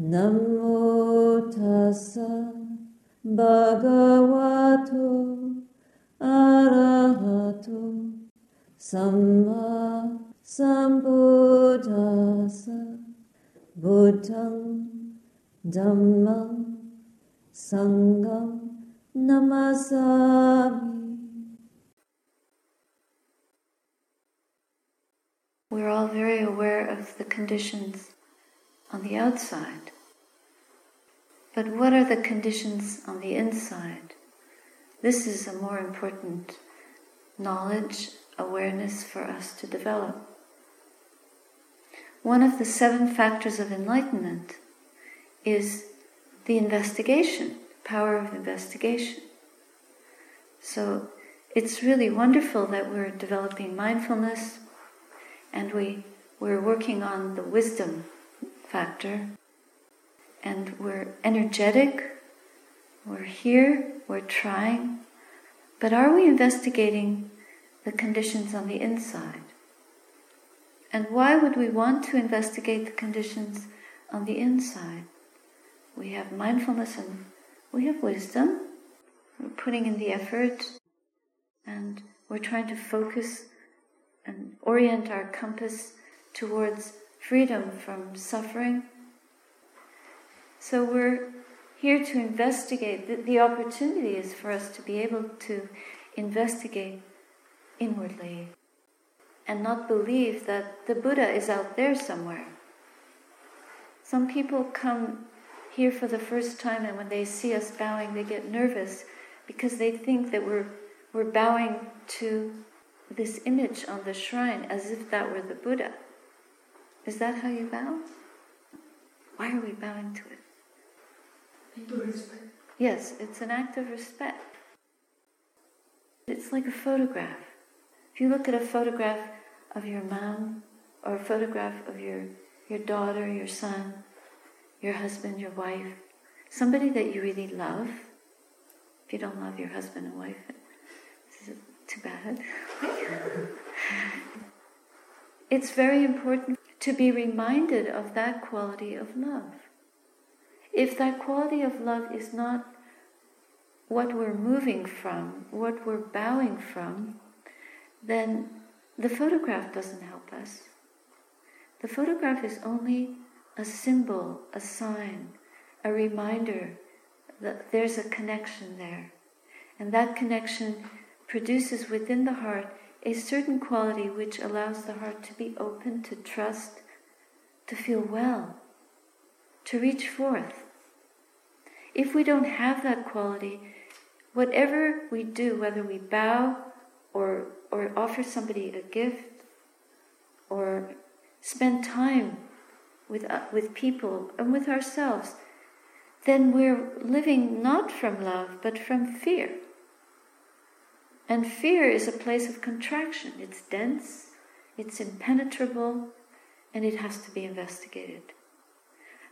Namo tassa bhagavato arahato samma sambuddhassa buddham dhammam sangham namasami We're all very aware of the conditions on the outside. But what are the conditions on the inside? This is a more important knowledge, awareness for us to develop. One of the seven factors of enlightenment is the investigation, power of investigation. So it's really wonderful that we're developing mindfulness and we, we're working on the wisdom factor. And we're energetic, we're here, we're trying, but are we investigating the conditions on the inside? And why would we want to investigate the conditions on the inside? We have mindfulness and we have wisdom. We're putting in the effort and we're trying to focus and orient our compass towards freedom from suffering. So we're here to investigate. The, the opportunity is for us to be able to investigate inwardly and not believe that the Buddha is out there somewhere. Some people come here for the first time and when they see us bowing, they get nervous because they think that we're, we're bowing to this image on the shrine as if that were the Buddha. Is that how you bow? Why are we bowing to it? respect. Yes, it's an act of respect. It's like a photograph. If you look at a photograph of your mom or a photograph of your, your daughter, your son, your husband, your wife, somebody that you really love, if you don't love your husband and wife, this is too bad. it's very important to be reminded of that quality of love. If that quality of love is not what we're moving from, what we're bowing from, then the photograph doesn't help us. The photograph is only a symbol, a sign, a reminder that there's a connection there. And that connection produces within the heart a certain quality which allows the heart to be open, to trust, to feel well, to reach forth. If we don't have that quality, whatever we do, whether we bow or, or offer somebody a gift or spend time with, uh, with people and with ourselves, then we're living not from love but from fear. And fear is a place of contraction. It's dense, it's impenetrable, and it has to be investigated.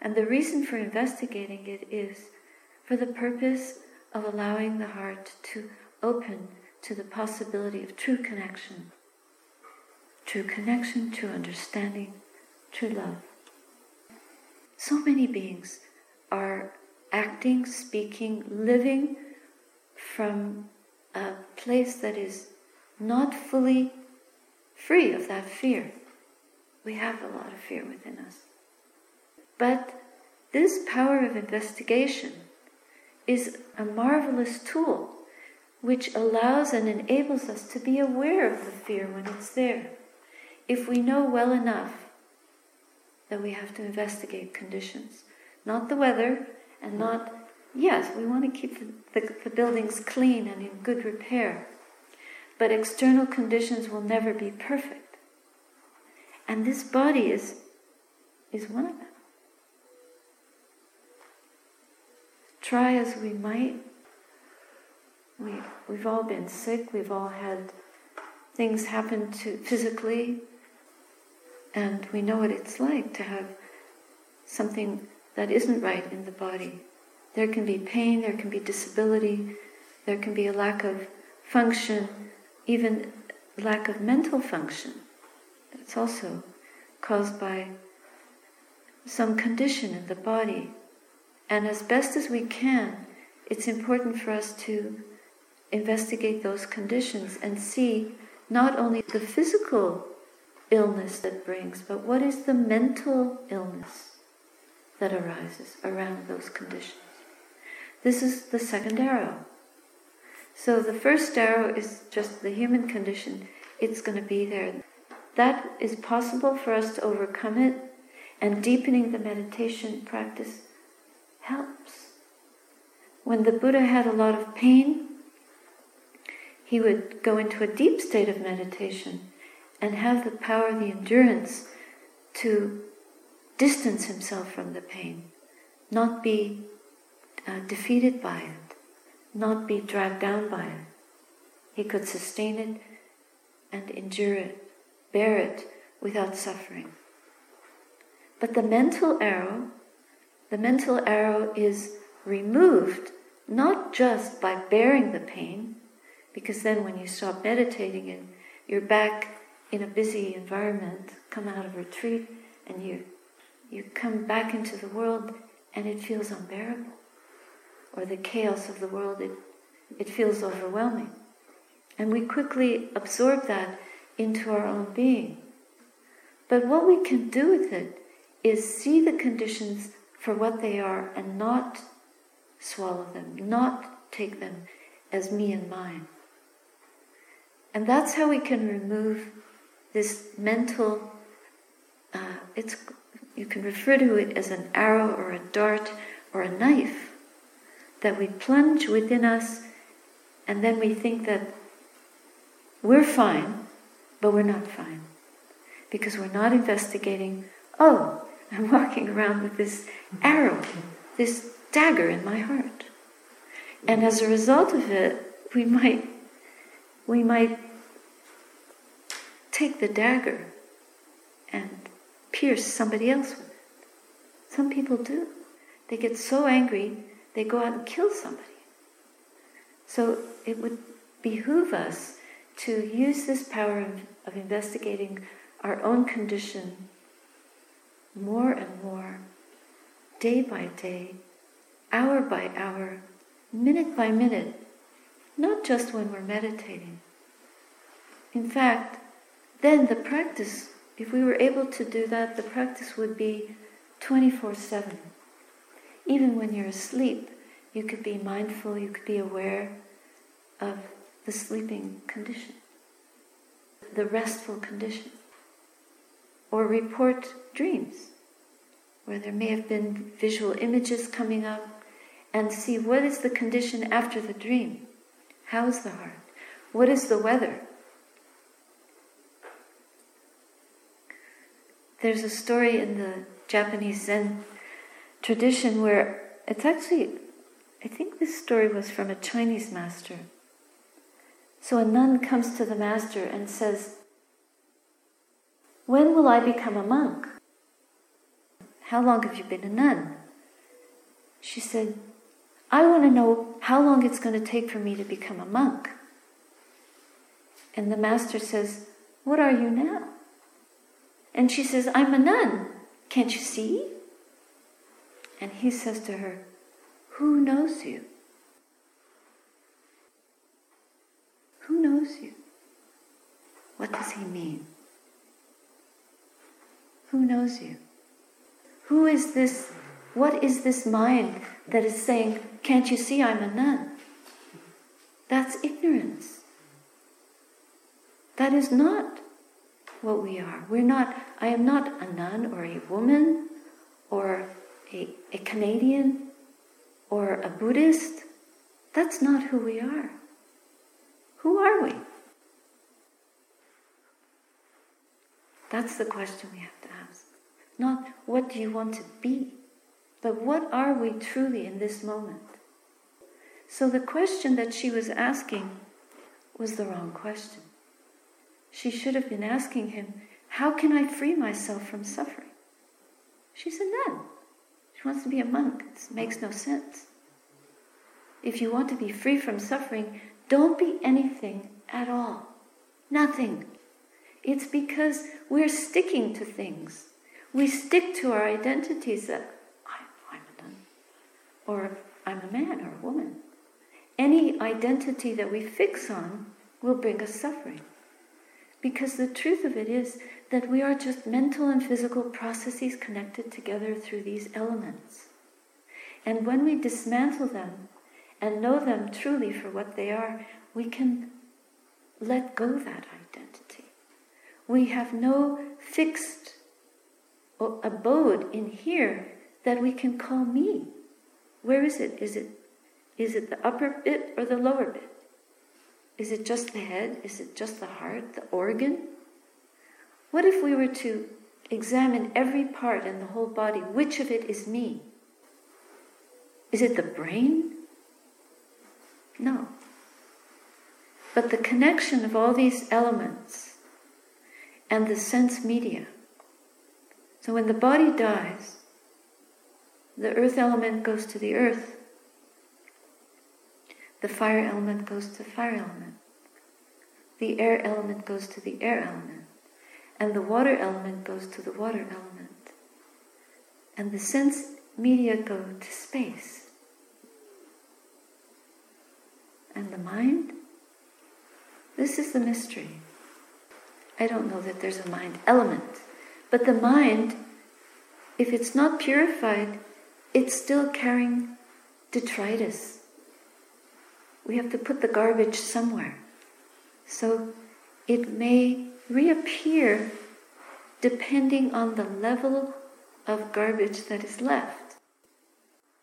And the reason for investigating it is for the purpose of allowing the heart to open to the possibility of true connection. True connection, true understanding, true love. So many beings are acting, speaking, living from a place that is not fully free of that fear. We have a lot of fear within us. But this power of investigation is a marvelous tool which allows and enables us to be aware of the fear when it's there. If we know well enough that we have to investigate conditions, not the weather, and not Yes, we want to keep the, the, the buildings clean and in good repair, but external conditions will never be perfect. And this body is, is one of them. try as we might, we, we've all been sick, we've all had things happen to physically, and we know what it's like to have something that isn't right in the body. There can be pain, there can be disability, there can be a lack of function, even lack of mental function. It's also caused by some condition in the body. And as best as we can, it's important for us to investigate those conditions and see not only the physical illness that brings, but what is the mental illness that arises around those conditions. This is the second arrow. So the first arrow is just the human condition, it's going to be there. That is possible for us to overcome it, and deepening the meditation practice helps. When the Buddha had a lot of pain, he would go into a deep state of meditation and have the power, the endurance to distance himself from the pain, not be uh, defeated by it, not be dragged down by it. He could sustain it and endure it, bear it without suffering. But the mental arrow, the mental arrow is removed not just by bearing the pain, because then when you stop meditating and you're back in a busy environment, come out of retreat, and you you come back into the world and it feels unbearable. Or the chaos of the world, it, it feels overwhelming. And we quickly absorb that into our own being. But what we can do with it is see the conditions for what they are and not swallow them, not take them as me and mine. And that's how we can remove this mental, uh, it's, you can refer to it as an arrow or a dart or a knife that we plunge within us and then we think that we're fine, but we're not fine. Because we're not investigating, oh, I'm walking around with this arrow, this dagger in my heart. And as a result of it, we might we might take the dagger and pierce somebody else with it. Some people do. They get so angry, they go out and kill somebody. So it would behoove us to use this power of, of investigating our own condition more and more, day by day, hour by hour, minute by minute, not just when we're meditating. In fact, then the practice, if we were able to do that, the practice would be 24 7. Even when you're asleep, you could be mindful, you could be aware of the sleeping condition, the restful condition. Or report dreams, where there may have been visual images coming up, and see what is the condition after the dream. How's the heart? What is the weather? There's a story in the Japanese Zen tradition where it's actually, I think this story was from a Chinese master. So a nun comes to the master and says, When will I become a monk? How long have you been a nun? She said, I want to know how long it's going to take for me to become a monk. And the master says, What are you now? And she says, I'm a nun. Can't you see? And he says to her, Who knows you? Who knows you? What does he mean? Who knows you? Who is this? What is this mind that is saying, Can't you see I'm a nun? That's ignorance. That is not what we are. We're not, I am not a nun or a woman or a, a Canadian or a Buddhist. That's not who we are. Who are we? That's the question we have to ask. Not what do you want to be, but what are we truly in this moment? So the question that she was asking was the wrong question. She should have been asking him, How can I free myself from suffering? She's a nun. She wants to be a monk. It makes no sense. If you want to be free from suffering, don't be anything at all. Nothing. It's because we're sticking to things. We stick to our identities that I'm, a nun, or I'm a man or a woman. Any identity that we fix on will bring us suffering. Because the truth of it is that we are just mental and physical processes connected together through these elements. And when we dismantle them and know them truly for what they are, we can let go that identity. We have no fixed abode in here that we can call me. Where is it? Is it is it the upper bit or the lower bit? Is it just the head? Is it just the heart, the organ? What if we were to examine every part in the whole body? Which of it is me? Is it the brain? No. But the connection of all these elements and the sense media. So when the body dies, the earth element goes to the earth, the fire element goes to the fire element, the air element goes to the air element, and the water element goes to the water element, and the sense media go to space. And the mind this is the mystery. I don't know that there's a mind element, but the mind, if it's not purified, it's still carrying detritus. We have to put the garbage somewhere. So it may reappear depending on the level of garbage that is left,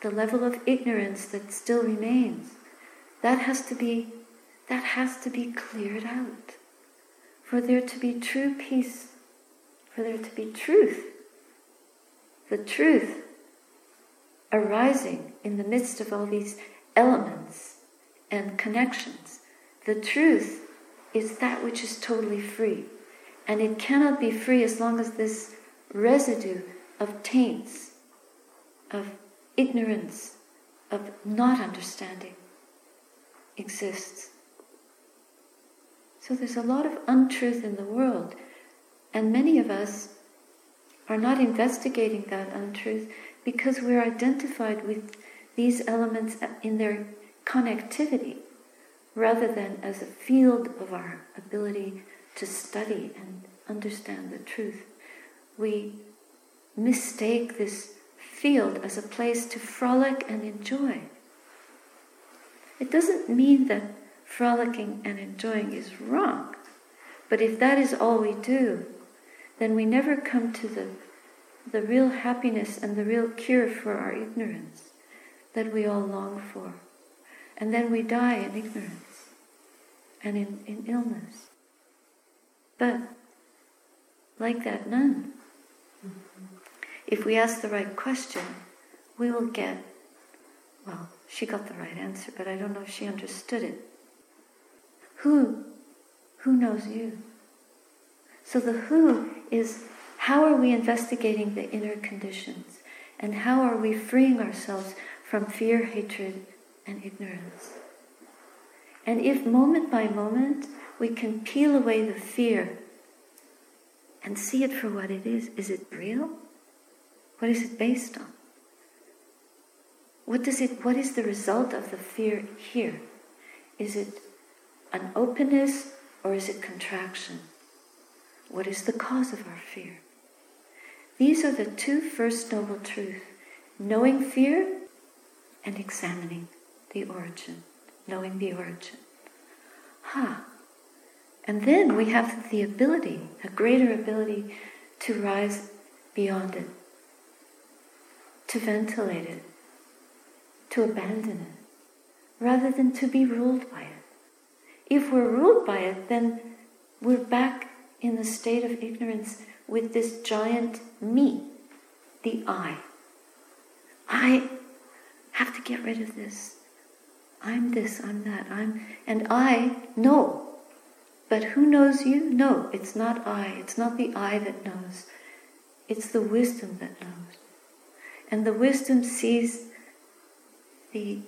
the level of ignorance that still remains. That has to be that has to be cleared out. For there to be true peace, for there to be truth, the truth arising in the midst of all these elements and connections, the truth is that which is totally free. And it cannot be free as long as this residue of taints, of ignorance, of not understanding exists. So there's a lot of untruth in the world, and many of us are not investigating that untruth because we're identified with these elements in their connectivity rather than as a field of our ability to study and understand the truth. We mistake this field as a place to frolic and enjoy. It doesn't mean that frolicking and enjoying is wrong. But if that is all we do, then we never come to the, the real happiness and the real cure for our ignorance that we all long for. And then we die in ignorance and in, in illness. But, like that nun, if we ask the right question, we will get, well, she got the right answer, but I don't know if she understood it. Who? Who knows you? So the who is how are we investigating the inner conditions? And how are we freeing ourselves from fear, hatred, and ignorance? And if moment by moment we can peel away the fear and see it for what it is, is it real? What is it based on? What does it what is the result of the fear here? Is it an openness or is it contraction? What is the cause of our fear? These are the two first noble truths knowing fear and examining the origin, knowing the origin. Ha! And then we have the ability, a greater ability, to rise beyond it, to ventilate it, to abandon it, rather than to be ruled by it. If we're ruled by it, then we're back in the state of ignorance with this giant me, the I. I have to get rid of this. I'm this, I'm that, I'm, and I know. But who knows you? No, it's not I. It's not the I that knows. It's the wisdom that knows. And the wisdom sees the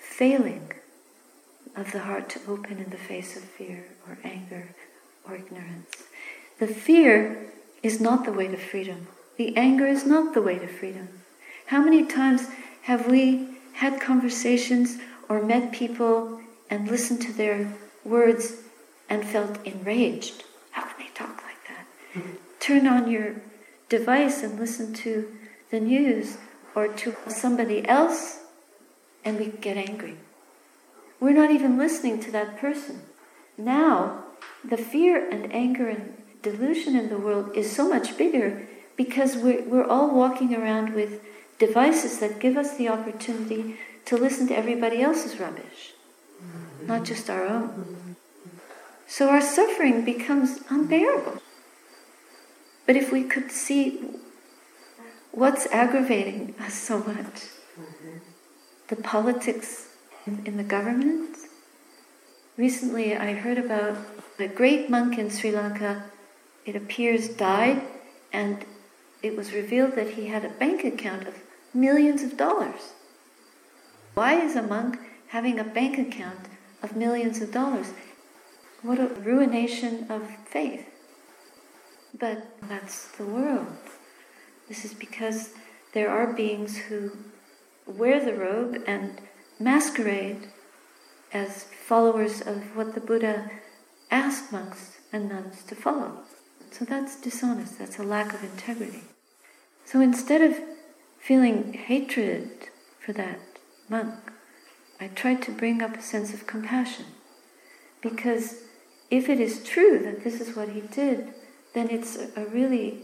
failing of the heart to open in the face of fear or anger or ignorance. The fear is not the way to freedom. The anger is not the way to freedom. How many times have we had conversations or met people and listened to their words and felt enraged? How can they talk like that? Mm-hmm. Turn on your device and listen to the news or to somebody else and we get angry. We're not even listening to that person. Now, the fear and anger and delusion in the world is so much bigger because we're, we're all walking around with devices that give us the opportunity to listen to everybody else's rubbish, not just our own. So our suffering becomes unbearable. But if we could see what's aggravating us so much, the politics in, the government. Recently, I heard about a great monk in Sri Lanka, it appears, died, and it was revealed that he had a bank account of millions of dollars. Why is a monk having a bank account of millions of dollars? What a ruination of faith. But that's the world. This is because there are beings who wear the robe and masquerade as followers of what the Buddha asked monks and nuns to follow. So that's dishonest, that's a lack of integrity. So instead of feeling hatred for that monk, I tried to bring up a sense of compassion. Because if it is true that this is what he did, then it's a really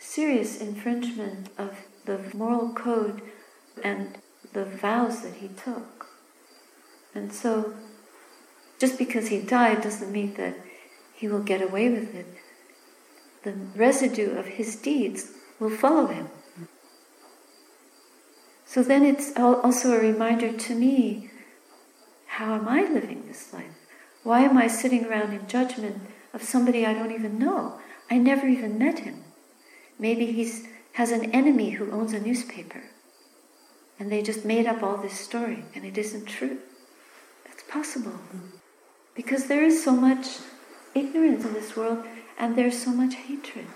serious infringement of the moral code and the vows that he took. And so, just because he died doesn't mean that he will get away with it. The residue of his deeds will follow him. So then it's also a reminder to me how am I living this life? Why am I sitting around in judgment of somebody I don't even know? I never even met him. Maybe he has an enemy who owns a newspaper. And they just made up all this story, and it isn't true. That's possible. Because there is so much ignorance in this world, and there's so much hatred.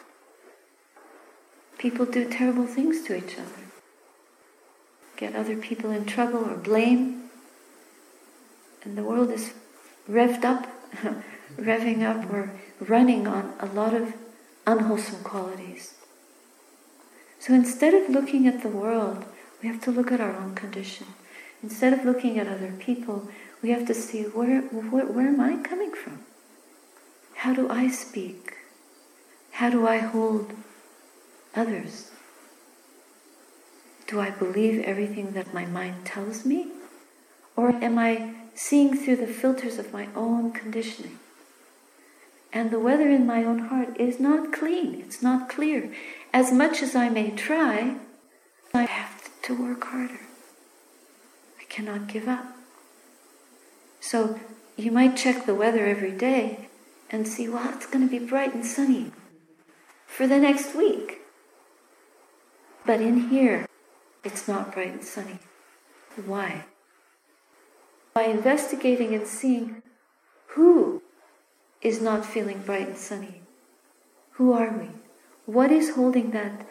People do terrible things to each other, get other people in trouble or blame. And the world is revved up, revving up, or running on a lot of unwholesome qualities. So instead of looking at the world we have to look at our own condition. Instead of looking at other people, we have to see where, where, where am I coming from? How do I speak? How do I hold others? Do I believe everything that my mind tells me? Or am I seeing through the filters of my own conditioning? And the weather in my own heart is not clean, it's not clear. As much as I may try, I have to work harder. I cannot give up. So you might check the weather every day and see, well, it's going to be bright and sunny for the next week. But in here, it's not bright and sunny. Why? By investigating and seeing who is not feeling bright and sunny. Who are we? What is holding that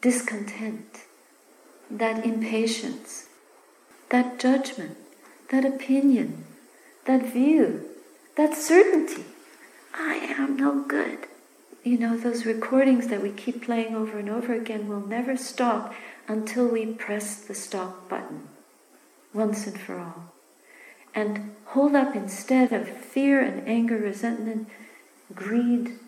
discontent? that impatience, that judgment, that opinion, that view, that certainty. I am no good. You know, those recordings that we keep playing over and over again will never stop until we press the stop button once and for all. And hold up instead of fear and anger, resentment, greed,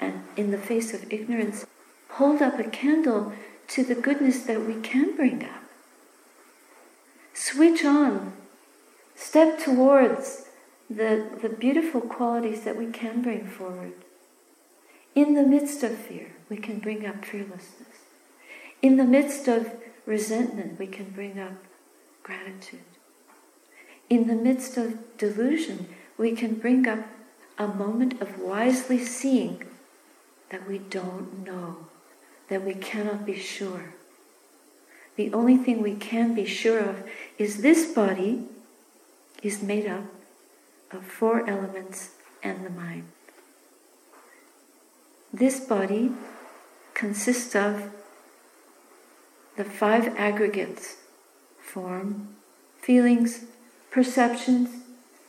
and in the face of ignorance, hold up a candle to the goodness that we can bring up. Switch on. Step towards the, the beautiful qualities that we can bring forward. In the midst of fear, we can bring up fearlessness. In the midst of resentment, we can bring up gratitude. In the midst of delusion, we can bring up a moment of wisely seeing that we don't know, that we cannot be sure. The only thing we can be sure of is this body is made up of four elements and the mind. This body consists of the five aggregates form, feelings, perceptions,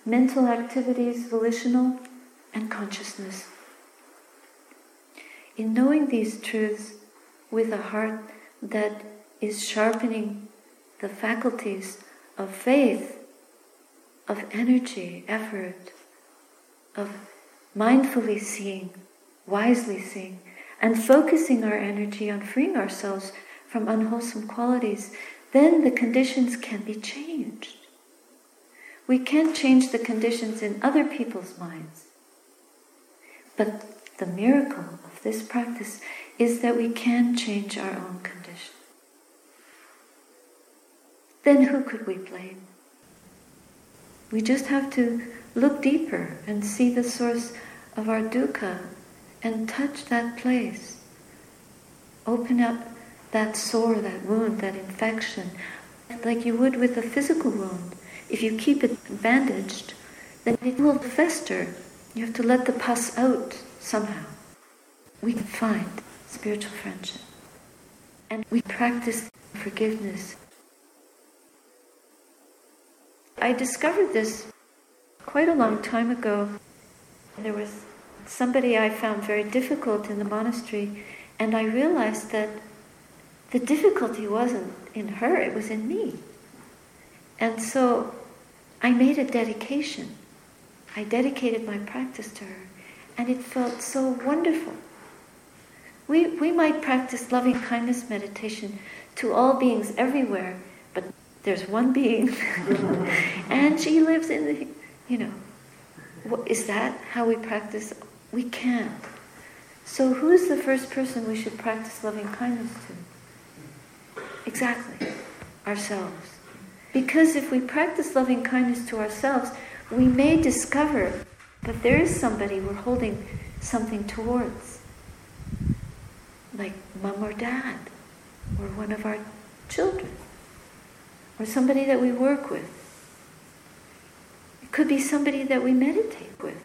mental activities, volitional, and consciousness. In knowing these truths with a heart that is sharpening the faculties of faith, of energy, effort, of mindfully seeing, wisely seeing, and focusing our energy on freeing ourselves from unwholesome qualities, then the conditions can be changed. We can change the conditions in other people's minds. But the miracle of this practice is that we can change our own condition. Then who could we blame? We just have to look deeper and see the source of our dukkha and touch that place. Open up that sore, that wound, that infection, like you would with a physical wound. If you keep it bandaged, then it will fester. You have to let the pus out somehow. We can find spiritual friendship. And we practice forgiveness. I discovered this quite a long time ago. There was somebody I found very difficult in the monastery, and I realized that the difficulty wasn't in her, it was in me. And so I made a dedication. I dedicated my practice to her, and it felt so wonderful. We, we might practice loving kindness meditation to all beings everywhere, but there's one being, and she lives in the, you know. Is that how we practice? We can't. So, who's the first person we should practice loving kindness to? Exactly, ourselves. Because if we practice loving kindness to ourselves, we may discover that there is somebody we're holding something towards, like mom or dad, or one of our children, or somebody that we work with. It could be somebody that we meditate with.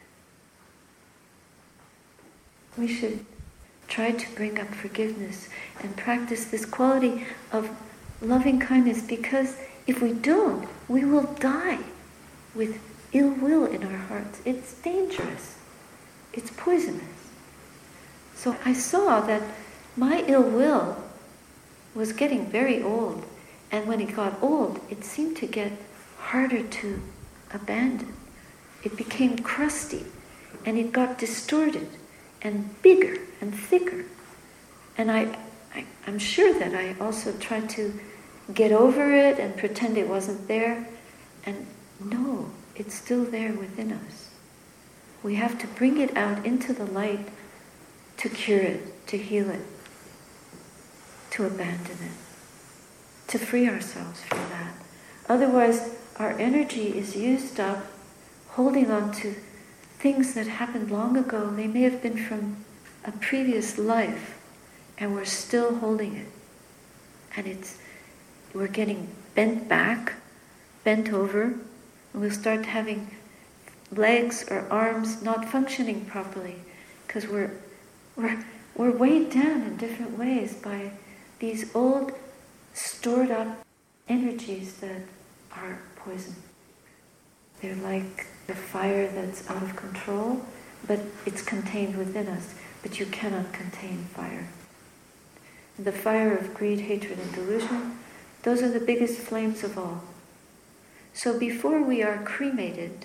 We should try to bring up forgiveness and practice this quality of loving kindness because if we don't, we will die with ill will in our hearts. It's dangerous, it's poisonous. So I saw that my ill will was getting very old, and when it got old, it seemed to get harder to abandon. It became crusty, and it got distorted and bigger and thicker. And I, I, am sure that I also tried to get over it and pretend it wasn't there. And no, it's still there within us. We have to bring it out into the light to cure it, to heal it, to abandon it, to free ourselves from that. Otherwise, our energy is used up holding on to things that happened long ago. They may have been from a previous life, and we're still holding it. And it's we're getting bent back, bent over, and we'll start having legs or arms not functioning properly because we're, we're, we're weighed down in different ways by these old stored up energies that are poison. They're like the fire that's out of control, but it's contained within us. But you cannot contain fire. The fire of greed, hatred, and delusion those are the biggest flames of all. So before we are cremated,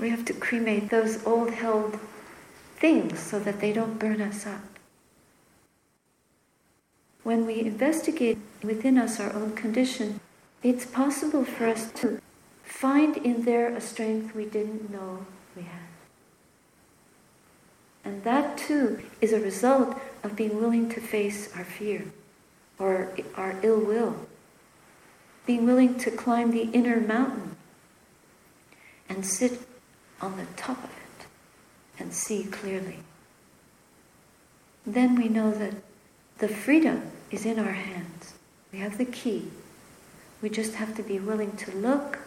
we have to cremate those old held things so that they don't burn us up. When we investigate within us our own condition, it's possible for us to find in there a strength we didn't know we had. And that too is a result of being willing to face our fear or our ill will. being willing to climb the inner mountain and sit on the top of it and see clearly. Then we know that the freedom is in our hands. We have the key. We just have to be willing to look,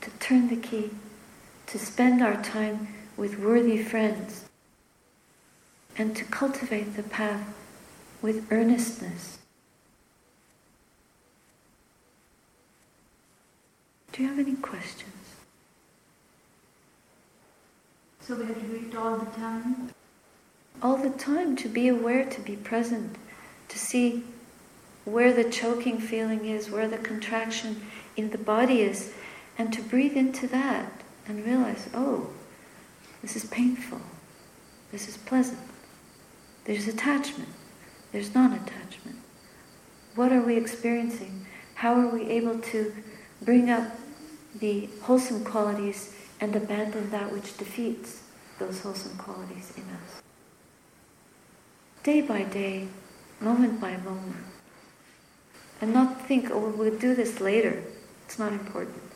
to turn the key, to spend our time with worthy friends, and to cultivate the path with earnestness. Do you have any questions? So we have to do it all the time? All the time, to be aware, to be present, to see where the choking feeling is, where the contraction in the body is, and to breathe into that and realize, oh, this is painful, this is pleasant, there's attachment, there's non attachment. What are we experiencing? How are we able to bring up the wholesome qualities and abandon that which defeats those wholesome qualities in us? Day by day, moment by moment. And not think, oh, we'll do this later. It's not important.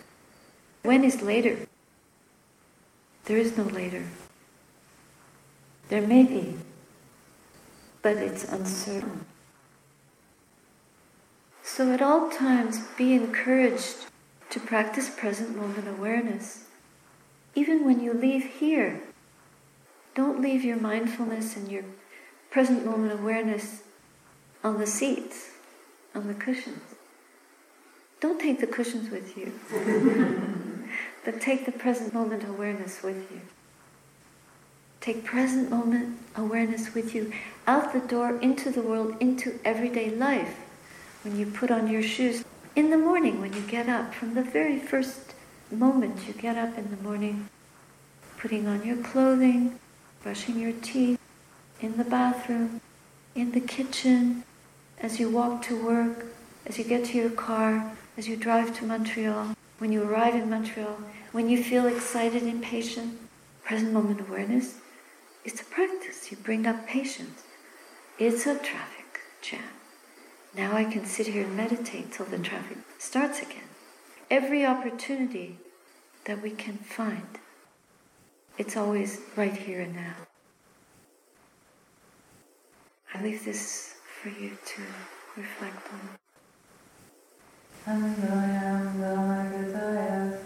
When is later? There is no later. There may be, but it's uncertain. So at all times, be encouraged to practice present moment awareness. Even when you leave here, don't leave your mindfulness and your present moment awareness on the seats, on the cushions. Don't take the cushions with you, but take the present moment awareness with you. Take present moment awareness with you out the door into the world, into everyday life. When you put on your shoes, in the morning when you get up, from the very first moment you get up in the morning, putting on your clothing, brushing your teeth, in the bathroom, in the kitchen, as you walk to work, as you get to your car, as you drive to Montreal, when you arrive in Montreal, when you feel excited, and impatient, present moment awareness, it's a practice. You bring up patience. It's a traffic jam. Now I can sit here and meditate till the traffic starts again. Every opportunity that we can find, it's always right here and now. I leave this for you to reflect on. Anugayam Dhammakritaya